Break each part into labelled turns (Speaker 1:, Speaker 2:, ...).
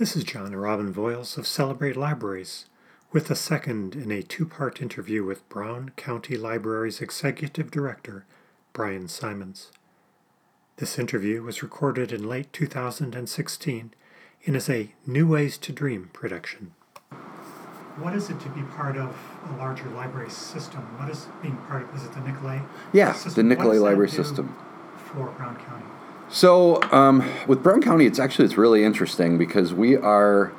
Speaker 1: This is John Robin Voiles of Celebrate Libraries, with a second in a two part interview with Brown County Library's Executive Director, Brian Simons. This interview was recorded in late 2016 and is a New Ways to Dream production. What is it to be part of a larger library system? What is being part of? Is it the Nicolet?
Speaker 2: Yeah,
Speaker 1: system?
Speaker 2: the
Speaker 1: Nicolet
Speaker 2: Library System.
Speaker 1: for Brown County.
Speaker 2: So um, with Brown County, it's actually it's really interesting because we are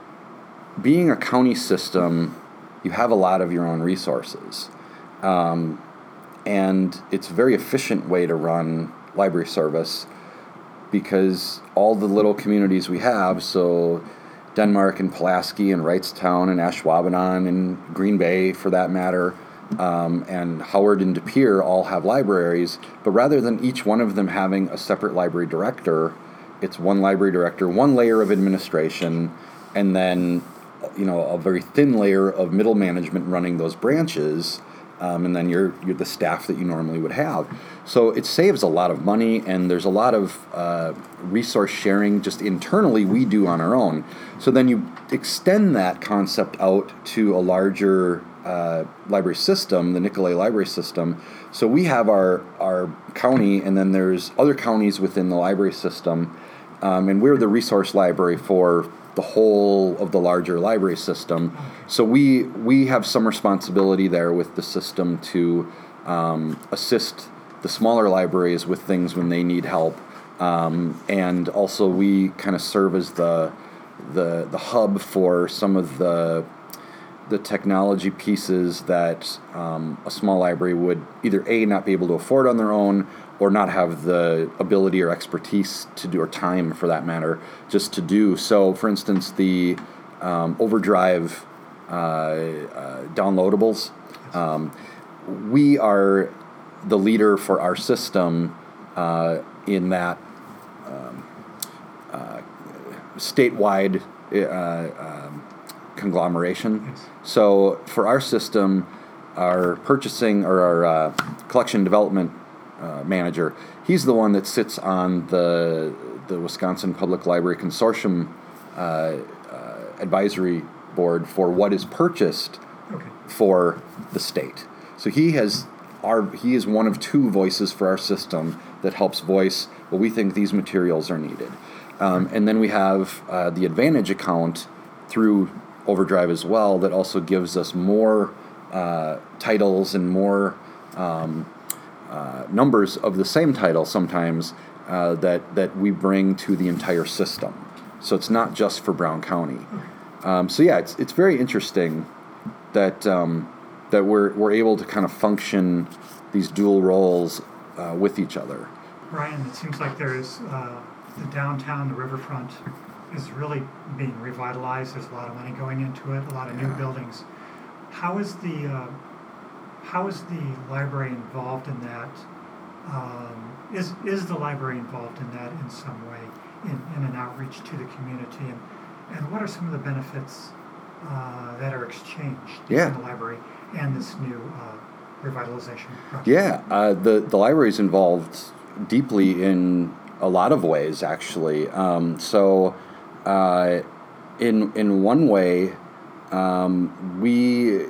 Speaker 2: being a county system. You have a lot of your own resources, um, and it's a very efficient way to run library service because all the little communities we have, so Denmark and Pulaski and Wrightstown and Ashwaubenon and Green Bay, for that matter, um, and Howard and De Pere all have libraries. But rather than each one of them having a separate library director, it's one library director, one layer of administration, and then you know a very thin layer of middle management running those branches. Um, and then you're you're the staff that you normally would have. So it saves a lot of money, and there's a lot of uh, resource sharing just internally we do on our own. So then you extend that concept out to a larger uh, library system, the Nicolet Library System. So we have our our county, and then there's other counties within the library system, um, and we're the resource library for the whole of the larger library system. So we we have some responsibility there with the system to um, assist the smaller libraries with things when they need help, um, and also we kind of serve as the the the hub for some of the the technology pieces that um, a small library would either a not be able to afford on their own or not have the ability or expertise to do or time for that matter just to do so for instance the um, overdrive uh, uh, downloadables um, we are the leader for our system uh, in that um, uh, statewide uh, um, conglomeration.
Speaker 1: Yes.
Speaker 2: So for our system, our purchasing or our uh, collection development uh, manager, he's the one that sits on the the Wisconsin Public Library Consortium uh, uh, advisory board for what is purchased
Speaker 1: Okay.
Speaker 2: for the state. So he has our he is one of two voices for our system that helps voice well we think these materials are needed. Um, and then we have uh, the Advantage account through Overdrive as well that also gives us more uh, titles and more um, uh, numbers of the same title sometimes uh, that that we bring to the entire system. So it's not just for Brown County. Um, so yeah, it's it's very interesting that um, that we're we're able to kind of function these dual roles uh, with each other.
Speaker 1: Brian, it seems like there's uh, the downtown, the riverfront is really being revitalized. There's a lot of money going into it, a lot of new buildings. How is the uh, how is the library involved in that? Um, is is the library involved in that in some way, in, in an outreach to the community, and and what are some of the benefits uh, that are exchanged
Speaker 2: Yeah.
Speaker 1: in the library and this new uh, revitalization project?
Speaker 2: Yeah, uh, the the library is involved deeply in a lot of ways, actually. Um, so, uh, in in one way, um, we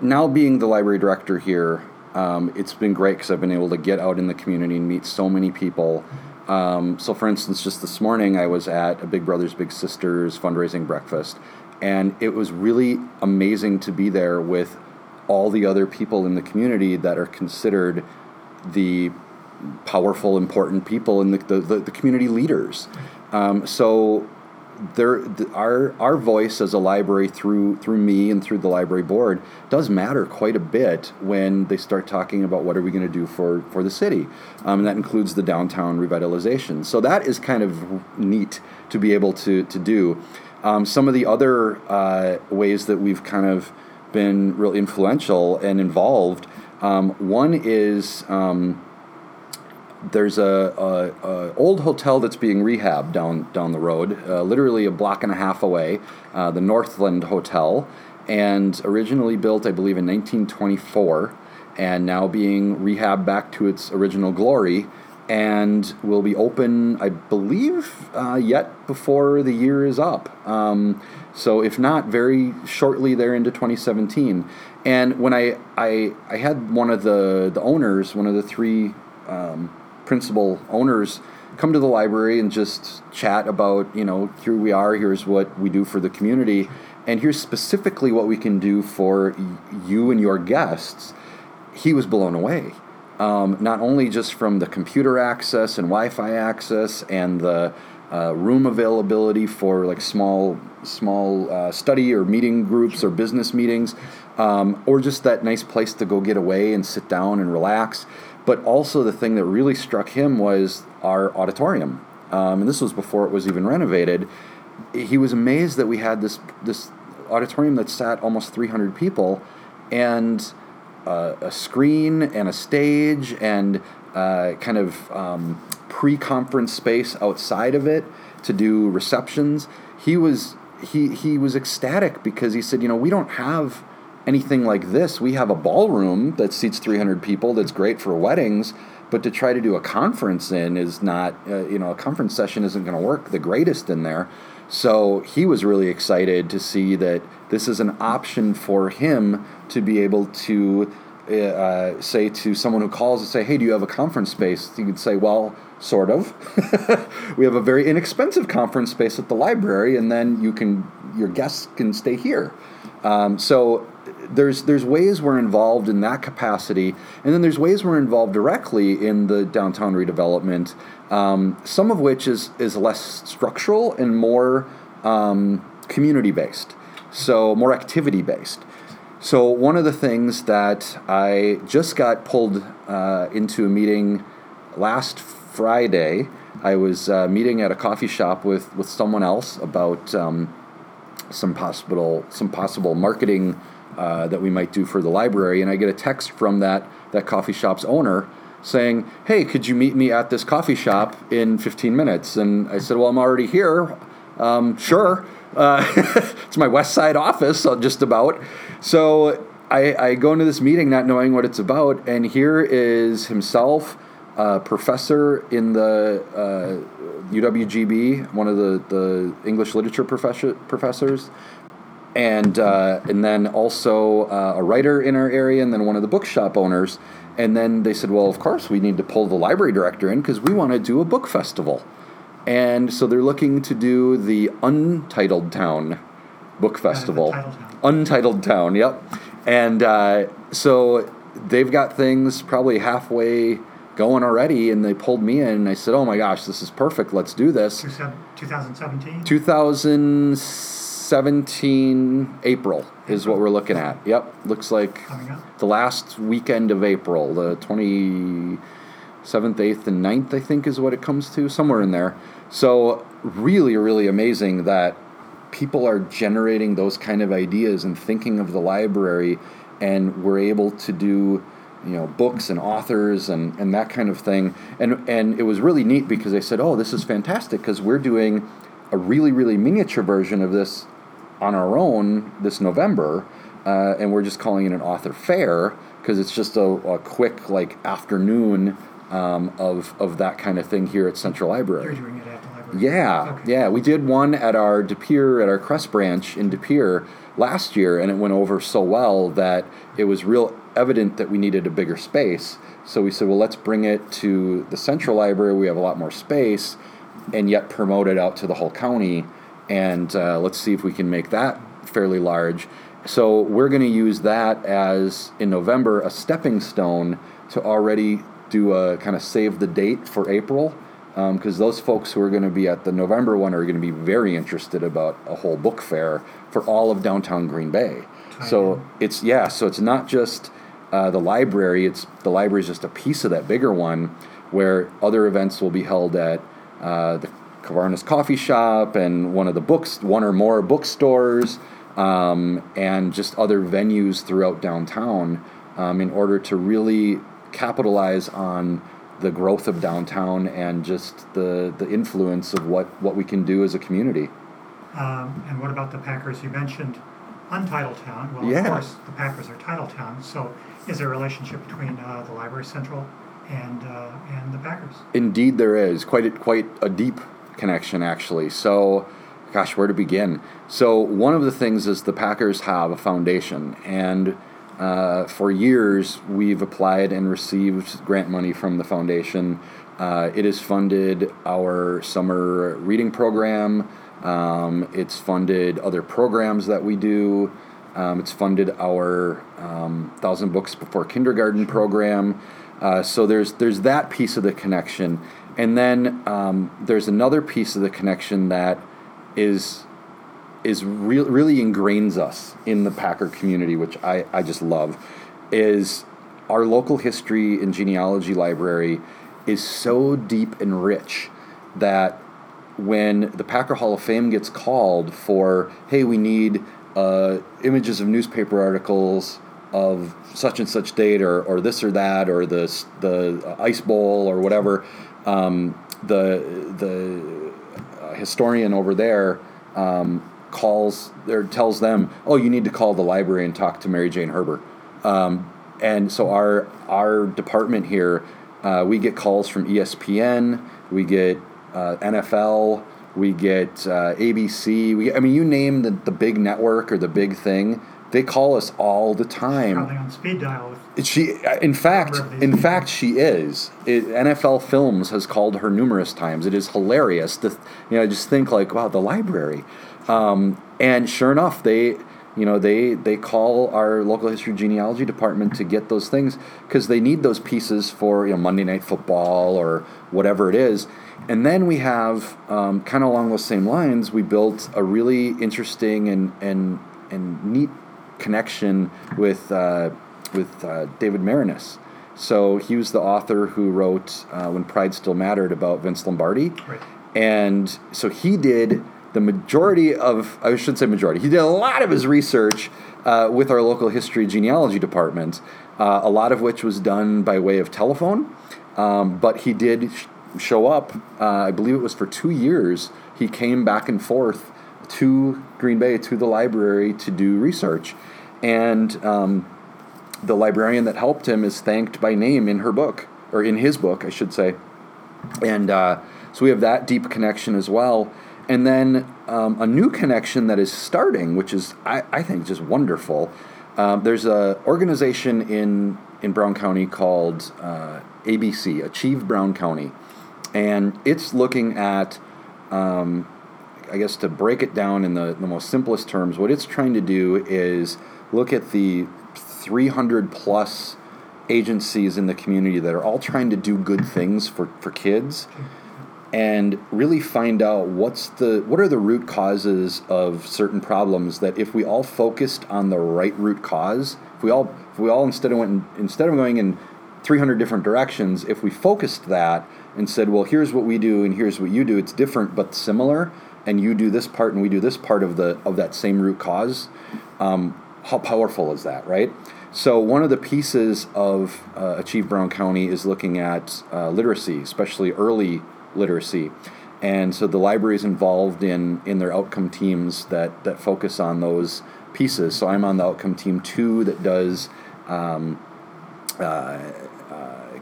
Speaker 2: now being the library director here, um, it's been great because I've been able to get out in the community and meet so many people. Um, so, for instance, just this morning I was at a Big Brothers Big Sisters fundraising breakfast, and it was really amazing to be there with all the other people in the community that are considered the powerful, important people and the, the, the, the community leaders. Um, so there, the, our our voice as a library through through me and through the library board does matter quite a bit when they start talking about what are we going to do for for the city, um, and that includes the downtown revitalization. So that is kind of neat to be able to to do. Um, some of the other uh, ways that we've kind of been real influential and involved. Um, one is um, there's a, a, a old hotel that's being rehabbed down down the road, uh, literally a block and a half away, uh, the Northland Hotel, and originally built, I believe, in 1924, and now being rehabbed back to its original glory and will be open, I believe, uh, yet before the year is up. Um, so if not, very shortly there into 2017. And when I, I, I had one of the, the owners, one of the three um, principal owners, come to the library and just chat about, you know, here we are, here's what we do for the community, and here's specifically what we can do for you and your guests, he was blown away. Um, not only just from the computer access and Wi-Fi access and the uh, room availability for like small small uh, study or meeting groups or business meetings, um, or just that nice place to go get away and sit down and relax. But also the thing that really struck him was our auditorium, um, and this was before it was even renovated. He was amazed that we had this this auditorium that sat almost 300 people, and uh, a screen and a stage and uh, kind of um, pre-conference space outside of it to do receptions. He was he he was ecstatic because he said, you know, we don't have anything like this. We have a ballroom that seats 300 people that's great for weddings, but to try to do a conference in is not, uh, you know, a conference session isn't going to work the greatest in there. So he was really excited to see that this is an option for him to be able to uh, say to someone who calls and say, "Hey, do you have a conference space?" You could say, "Well, sort of. we have a very inexpensive conference space at the library, and then you can your guests can stay here." Um, so there's there's ways we're involved in that capacity, and then there's ways we're involved directly in the downtown redevelopment. Um, some of which is is less structural and more um, community based, so more activity based. So one of the things that I just got pulled uh, into a meeting last Friday. I was uh, meeting at a coffee shop with, with someone else about um, some possible some possible marketing uh, that we might do for the library, and I get a text from that that coffee shop's owner saying, "Hey, could you meet me at this coffee shop in 15 minutes?" And I said, "Well, I'm already here. Um, sure. Uh, it's my West Side office, uh, just about." So I, I go into this meeting not knowing what it's about, and here is himself, a professor in the uh, UWGB, one of the, the English literature professor, professors, and uh, and then also uh, a writer in our area, and then one of the bookshop owners. And then they said, well, of course, we need to pull the library director in because we want to do a book festival. And so they're looking to do the Untitled Town Book Festival.
Speaker 1: Town.
Speaker 2: Untitled Town, yep. And uh, so they've got things probably halfway going already, and they pulled me in, and I said, oh my gosh, this is perfect. Let's do this.
Speaker 1: 2017?
Speaker 2: 2017 April is what we're looking at. Yep, looks like the last weekend of April, the 27th, 8th, and 9th, I think is what it comes to, somewhere in there. So, really, really amazing that people are generating those kind of ideas and thinking of the library, and we're able to do you know books and authors and, and that kind of thing and and it was really neat because they said oh this is fantastic because we're doing a really really miniature version of this on our own this november uh, and we're just calling it an author fair because it's just a, a, quick like afternoon um, of, of that kind of thing here at central library
Speaker 1: You're doing it at the library
Speaker 2: yeah
Speaker 1: okay.
Speaker 2: yeah we did one at our de Pere at our crest branch in de Pere last year and it went over so well that it was real evident that we needed a bigger space. So we said, well, let's bring it to the central library. We have a lot more space, and yet promote it out to the whole county. And uh, let's see if we can make that fairly large. So we're going to use that as in November a stepping stone to already do a kind of save the date for April. Because um, those folks who are going to be at the November one are going to be very interested about a whole book fair for all of downtown Green Bay. So it's yeah, so it's not just uh, the library. It's the library is just a piece of that bigger one, where other events will be held at uh, the Kavarna's Coffee Shop and one of the books, one or more bookstores, um, and just other venues throughout downtown, um, in order to really capitalize on the growth of downtown and just the the influence of what what we can do as a community.
Speaker 1: Um, and what about the Packers? You mentioned Untitled Town. Well,
Speaker 2: Yeah.
Speaker 1: of course, the Packers are Title Town. So, is there a relationship between uh, the Library Central and uh, and the Packers.
Speaker 2: Indeed, there is quite a, quite a deep connection, actually. So, gosh, where to begin? So, one of the things is the Packers have a foundation, and uh, for years we've applied and received grant money from the foundation. Uh, it has funded our summer reading program. Um, it's funded other programs that we do. Um, it's funded our um, Thousand Books Before Kindergarten program. Uh, so there's there's that piece of the connection, and then um, there's another piece of the connection that is is re- really ingrains us in the Packer community, which I, I just love, is our local history and genealogy library is so deep and rich that when the Packer Hall of Fame gets called for, hey, we need uh, images of newspaper articles of such and such date or, or this or that or the, the ice bowl or whatever, um, the, the uh, historian over there um, calls or tells them, oh, you need to call the library and talk to Mary Jane Herber. Um, and so our, our department here, uh, we get calls from ESPN, we get uh, NFL, we get uh, ABC. We, I mean, you name the, the big network or the big thing, they call us all the time.
Speaker 1: Probably on speed dial.
Speaker 2: She, in fact, in fact, she is. It, NFL Films has called her numerous times. It is hilarious to, you know, I just think like, wow, the library, um, and sure enough, they, you know, they they call our local history genealogy department to get those things because they need those pieces for you know Monday Night Football or whatever it is. And then we have, um, kind of along those same lines, we built a really interesting and and and neat connection with uh, with uh, David Maraniss. So he was the author who wrote uh, "When Pride Still Mattered" about Vince Lombardi,
Speaker 1: Right.
Speaker 2: and so he did the majority of I should say majority. He did a lot of his research uh, with our local history genealogy department. Uh, a lot of which was done by way of telephone, um, but he did sh- show up. Uh, I believe it was for two years. He came back and forth to Green Bay to the library to do research, and um, the librarian that helped him is thanked by name in her book or in his book, I should say. And uh, so we have that deep connection as well. And then um, a new connection that is starting, which is I, I think just wonderful. Um, there's a organization in in Brown County called uh, ABC, Achieve Brown County, and it's looking at um, I guess to break it down in the, the most simplest terms, what it's trying to do is look at the 300 plus agencies in the community that are all trying to do good things for, for kids and really find out what's the what are the root causes of certain problems that if we all focused on the right root cause if we all if we all instead of went instead of going in 300 different directions if we focused that and said well here's what we do and here's what you do it's different but similar and you do this part and we do this part of the of that same root cause um, how powerful is that right? So one of the pieces of uh, achieve brown county is looking at uh, literacy especially early literacy. And so the library is involved in in their outcome teams that that focus on those pieces. So i'm on the outcome team two that does um, uh, uh,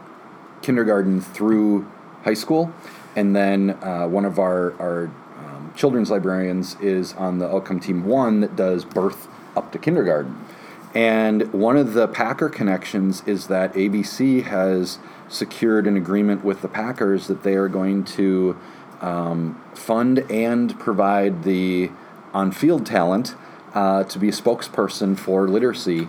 Speaker 2: kindergarten through high school. And then uh, one of our our children's librarians is on the outcome team one that does birth up to kindergarten and one of the packer connections is that abc has secured an agreement with the packers that they are going to um, fund and provide the on-field talent uh, to be a spokesperson for literacy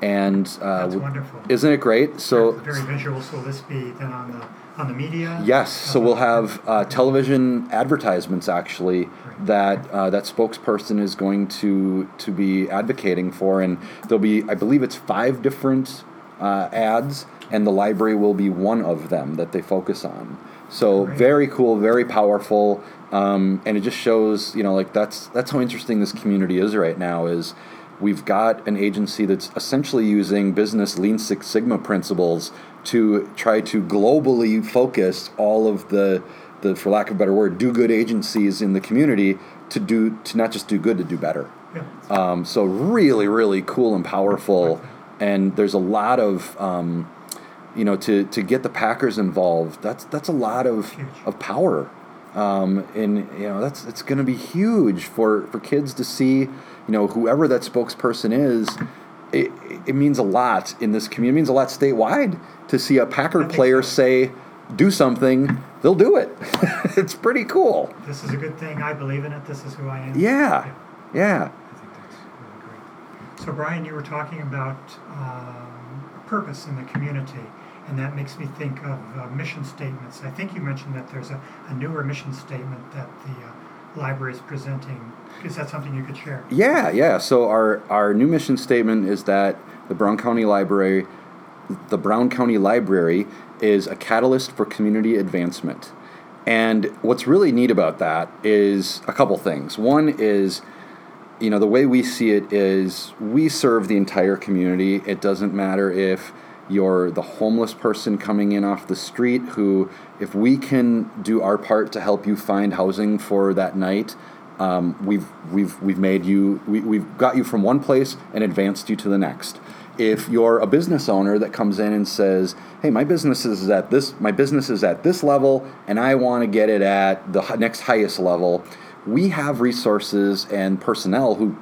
Speaker 2: and uh,
Speaker 1: That's wonderful.
Speaker 2: isn't it great so
Speaker 1: very visual. So this be then on the on the media?
Speaker 2: Yes, so we'll have uh, television advertisements actually that uh, that spokesperson is going to to be advocating for, and there'll be I believe it's five different uh, ads, and the library will be one of them that they focus on. So very cool, very powerful, um, and it just shows you know like that's that's how interesting this community is right now is. We've got an agency that's essentially using business Lean Six Sigma principles to try to globally focus all of the, the for lack of a better word, do good agencies in the community to do to not just do good, to do better.
Speaker 1: Yeah.
Speaker 2: Um, so really, really cool and powerful. And there's a lot of um, you know, to, to get the Packers involved, that's that's a lot of,
Speaker 1: Huge.
Speaker 2: of power. Um, and you know that's it's going to be huge for, for kids to see you know whoever that spokesperson is it, it means a lot in this community it means a lot statewide to see a Packer player
Speaker 1: so.
Speaker 2: say do something they'll do it it's pretty cool
Speaker 1: This is a good thing. I believe in it. This is who I am.
Speaker 2: yeah yeah
Speaker 1: I think that's really great. So, Brian, you were talking about um, purpose in the community, and that makes me think of uh, mission statements. I think you mentioned that there's a, a newer mission statement that the uh, library is presenting. Is that something you could share?
Speaker 2: Yeah, yeah. So our our new mission statement is that the Brown County Library, the Brown County Library, is a catalyst for community advancement. And what's really neat about that is a couple things. One is, you know, the way we see it is we serve the entire community. It doesn't matter if you're the homeless person coming in off the street who, if we can do our part to help you find housing for that night, um, we've we've we've made you we, we've got you from one place and advanced you to the next. If you're a business owner that comes in and says hey my business is at this my business is at this level and i want to get it at the next highest level we have resources and personnel who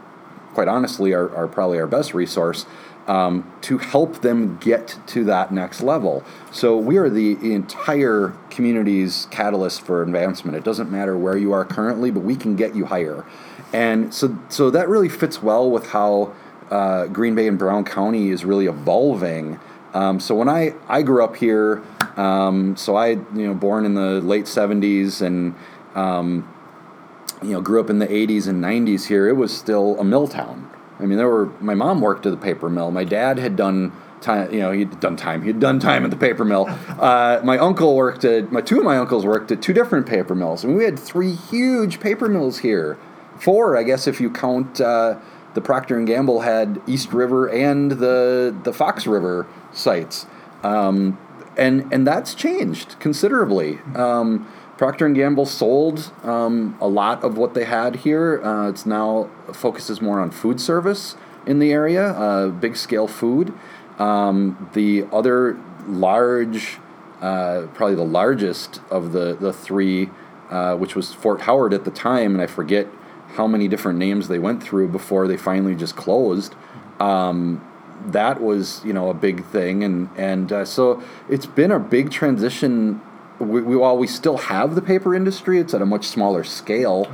Speaker 2: quite honestly are, are probably our best resource um, to help them get to that next level. So we are the entire community's catalyst for advancement. It doesn't matter where you are currently, but we can get you higher. And so, so that really fits well with how uh, Green Bay and Brown County is really evolving. Um, so when I, I grew up here, um, so I you know born in the late '70s and um, you know, grew up in the 80s and 90s here, it was still a mill town. I mean, there were, my mom worked at the paper mill. My dad had done time, you know, he'd done time. He'd done time at the paper mill. Uh, my uncle worked at, my two of my uncles worked at two different paper mills. I mean, we had three huge paper mills here. Four, I guess, if you count uh, the Procter and Gamble had East River and the the Fox River sites. Um, and and that's changed considerably. Um, Procter and Gamble sold um, a lot of what they had here. Uh, it's now focuses more on food service in the area, uh, big scale food. Um, the other large, uh, probably the largest of the the three, uh, which was Fort Howard at the time, and I forget how many different names they went through before they finally just closed. Um, that was you know a big thing, and and uh, so it's been a big transition. We, we, while we still have the paper industry, it's at a much smaller scale,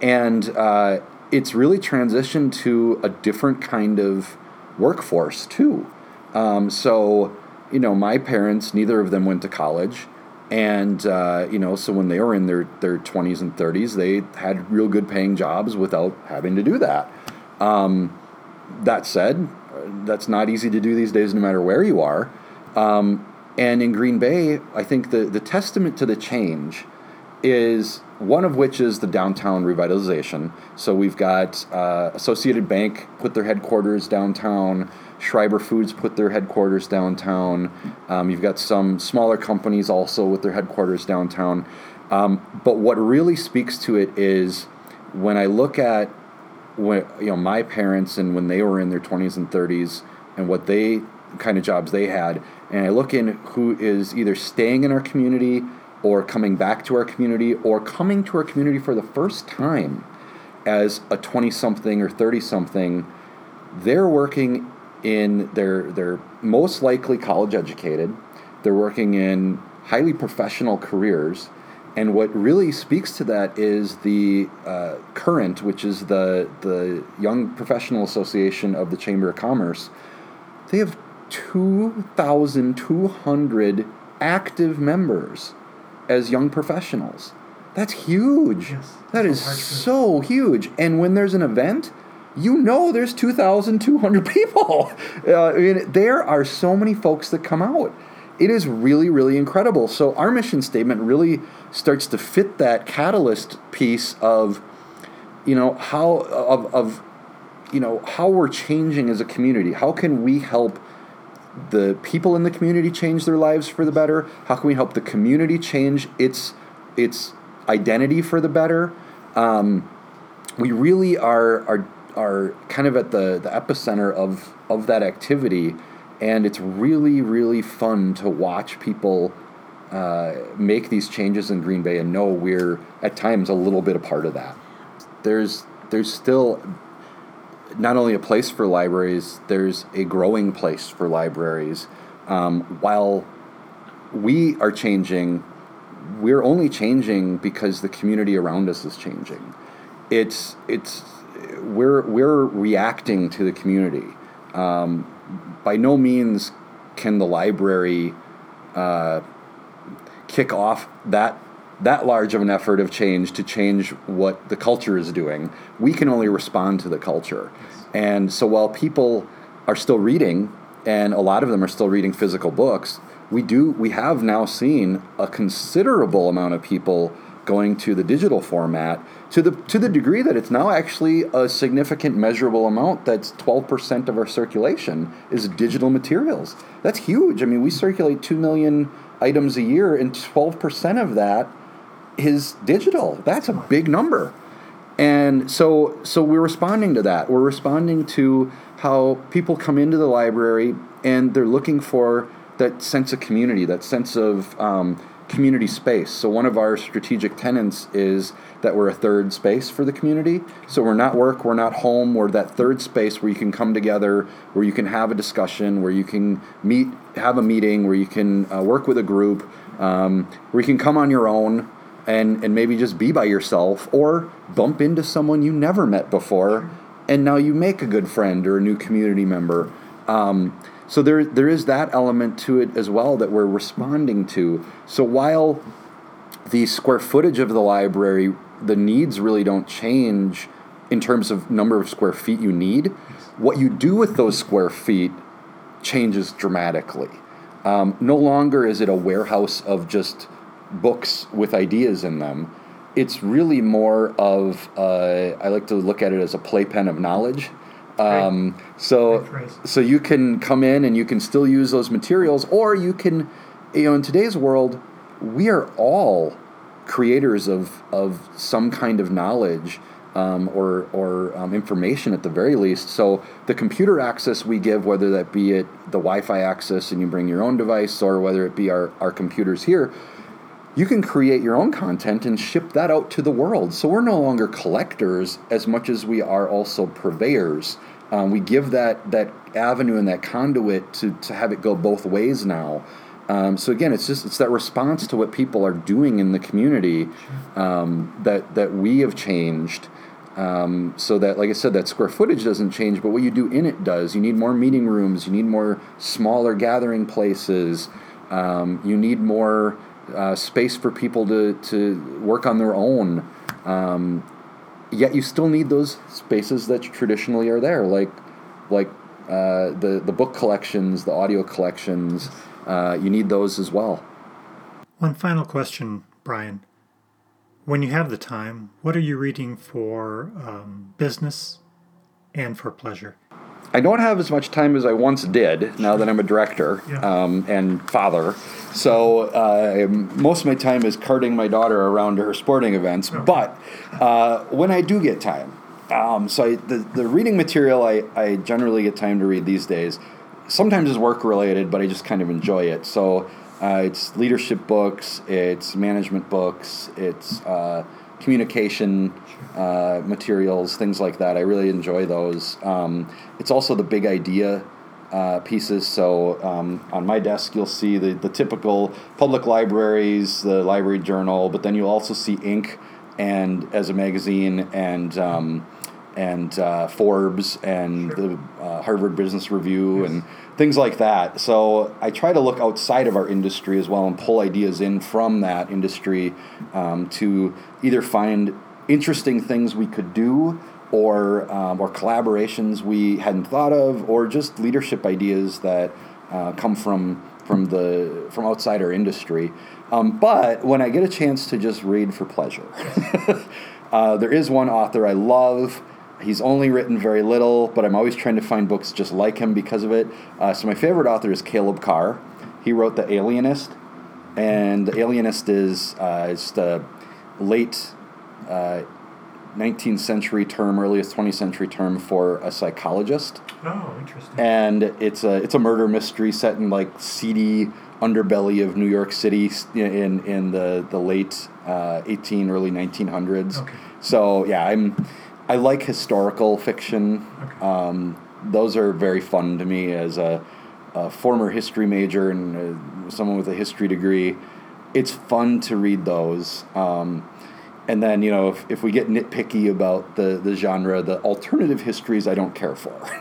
Speaker 2: and uh, it's really transitioned to a different kind of workforce too. Um, so you know, my parents, neither of them went to college. And uh, you know, so when they were in their their twenties and thirties, they had real good paying jobs without having to do that. Um, that said, that's not easy to do these days, no matter where you are. Um, and in Green Bay, I think the the testament to the change is one of which is the downtown revitalization. So we've got uh, Associated Bank put their headquarters downtown. Schreiber Foods put their headquarters downtown. Um, you've got some smaller companies also with their headquarters downtown. Um, but what really speaks to it is when I look at when you know my parents and when they were in their 20s and 30s and what they kind of jobs they had, and I look in who is either staying in our community or coming back to our community or coming to our community for the first time as a 20 something or 30 something they're working in they're they're most likely college educated. They're working in highly professional careers. And what really speaks to that is the uh, current which is the the young professional association of the chamber of commerce. They have 2200 active members as young professionals that's huge
Speaker 1: Yes,
Speaker 2: that is so huge and when there's an event you know there's 2,200 people. Uh, I mean, there are so many folks that come out. It is really, really incredible. So our mission statement really starts to fit that catalyst piece of, you know, how of, of you know how we're changing as a community. How can we help the people in the community change their lives for the better? How can we help the community change its its identity for the better? Um, we really are are are kind of at the, the epicenter of of that activity and it's really really fun to watch people uh, make these changes in Green Bay and know we're at times a little bit a part of that. There's there's still not only a place for libraries, there's a growing place for libraries. Um, while we are changing, we're only changing because the community around us is changing. It's it's we're we're reacting to the community. Um, by no means can the library uh, kick off that that large of an effort of change to change what the culture is doing. We can only respond to the culture. And so while people are still reading, and a lot of them are still reading physical books, we do we have now seen a considerable amount of people going to the digital format to the to the degree that it's now actually a significant measurable amount that's 12% of our circulation is digital materials. That's huge. I mean, we circulate 2 million items a year and 12% of that is digital. That's a big number. And so so we're responding to that. We're responding to how people come into the library and they're looking for that sense of community, that sense of um, community space. So one of our strategic tenants is that we're a third space for the community. So we're not work, we're not home, we're that third space where you can come together, where you can have a discussion, where you can meet, have a meeting, where you can uh, work with a group, um, where you can come on your own and and maybe just be by yourself or bump into someone you never met before and now you make a good friend or a new community member. Um, so there there is that element to it as well that we're responding to. So while the square footage of the library the needs really don't change in terms of number of square feet you need what you do with those square feet changes dramatically. Um, no longer is it a warehouse of just books with ideas in them. It's really more of uh, I like to look at it as a playpen of knowledge. Um, so so you can come in and you can still use those materials, or you can, you know, in today's world, we are all creators of of some kind of knowledge. Um, or, or um, information at the very least. So the computer access we give, whether that be it the Wi-Fi access and you bring your own device, or whether it be our, our computers here, you can create your own content and ship that out to the world. So we're no longer collectors as much as we are also purveyors. Um, we give that that avenue and that conduit to, to have it go both ways now. Um, so again, it's just it's that response to what people are doing in the community um, that that we have changed. Um, so that, like I said, that square footage doesn't change, but what you do in it does. You need more meeting rooms. You need more smaller gathering places. Um, you need more uh, space for people to, to work on their own. Um, yet you still need those spaces that traditionally are there, like like uh, the the book collections, the audio collections. Uh, you need those as well.
Speaker 1: One final question, Brian. When you have the time, what are you reading for um, business and for pleasure?
Speaker 2: I don't have as much time as I once did now that I'm a director
Speaker 1: Yeah.
Speaker 2: um, and father. So uh, most of my time is carting my daughter around to her sporting events. But uh, when I do get time, um, so I, the the reading material I, I generally get time to read these days. Sometimes is work related, but I just kind of enjoy it. So uh, it's leadership books, it's management books, it's uh, communication uh, materials, things like that. I really enjoy those. Um, it's also the big idea uh, pieces. So um, on my desk, you'll see the, the typical public libraries, the library journal, but then you'll also see Inc. and as a magazine and um, and uh, Forbes and the uh, Harvard Business Review and things like that. So I try to look outside of our industry as well and pull ideas in from that industry um, to either find interesting things we could do or um, or collaborations we hadn't thought of or just leadership ideas that uh, come from from the from outside our industry. Um, but when I get a chance to just read for pleasure uh, there is one author I love He's only written very little, but I'm always trying to find books just like him because of it. Uh, so my favorite author is Caleb Carr. He wrote The Alienist, and The Alienist is uh, just a late uh, 19th century term, earliest 20th century term for a psychologist.
Speaker 1: Oh, interesting.
Speaker 2: And it's a it's a murder mystery set in like seedy underbelly of New York City in in the the late uh, 18 early 1900s.
Speaker 1: Okay.
Speaker 2: So yeah, I'm I like historical fiction.
Speaker 1: Okay.
Speaker 2: Um, those are very fun to me as a, a former history major and uh, someone with a history degree. It's fun to read those. Um, and then you know if, if we get nitpicky about the, the genre the alternative histories i don't care for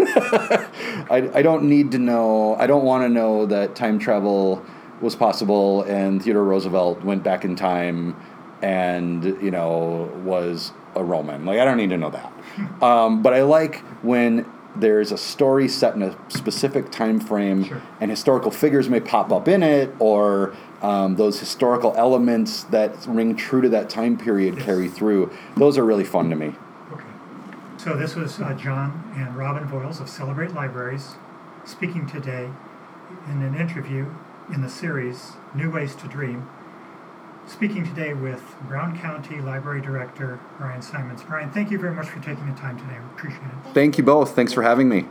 Speaker 2: I, I don't need to know i don't want to know that time travel was possible and theodore roosevelt went back in time and you know was a roman like i don't need to know that um, but i like when there's a story set in a specific time frame
Speaker 1: Sure.
Speaker 2: and historical figures may pop up in it or um, those historical elements that ring true to that time period
Speaker 1: Yes.
Speaker 2: carry through those are really fun to me
Speaker 1: Okay. So this was uh, John and Robin Voiles of Celebrate Libraries speaking today in an interview in the series New Ways to Dream. Speaking today with Brown County Library Director Brian Simons. Brian, thank you very much for taking the time today. We appreciate it.
Speaker 2: thank you both thanks for having me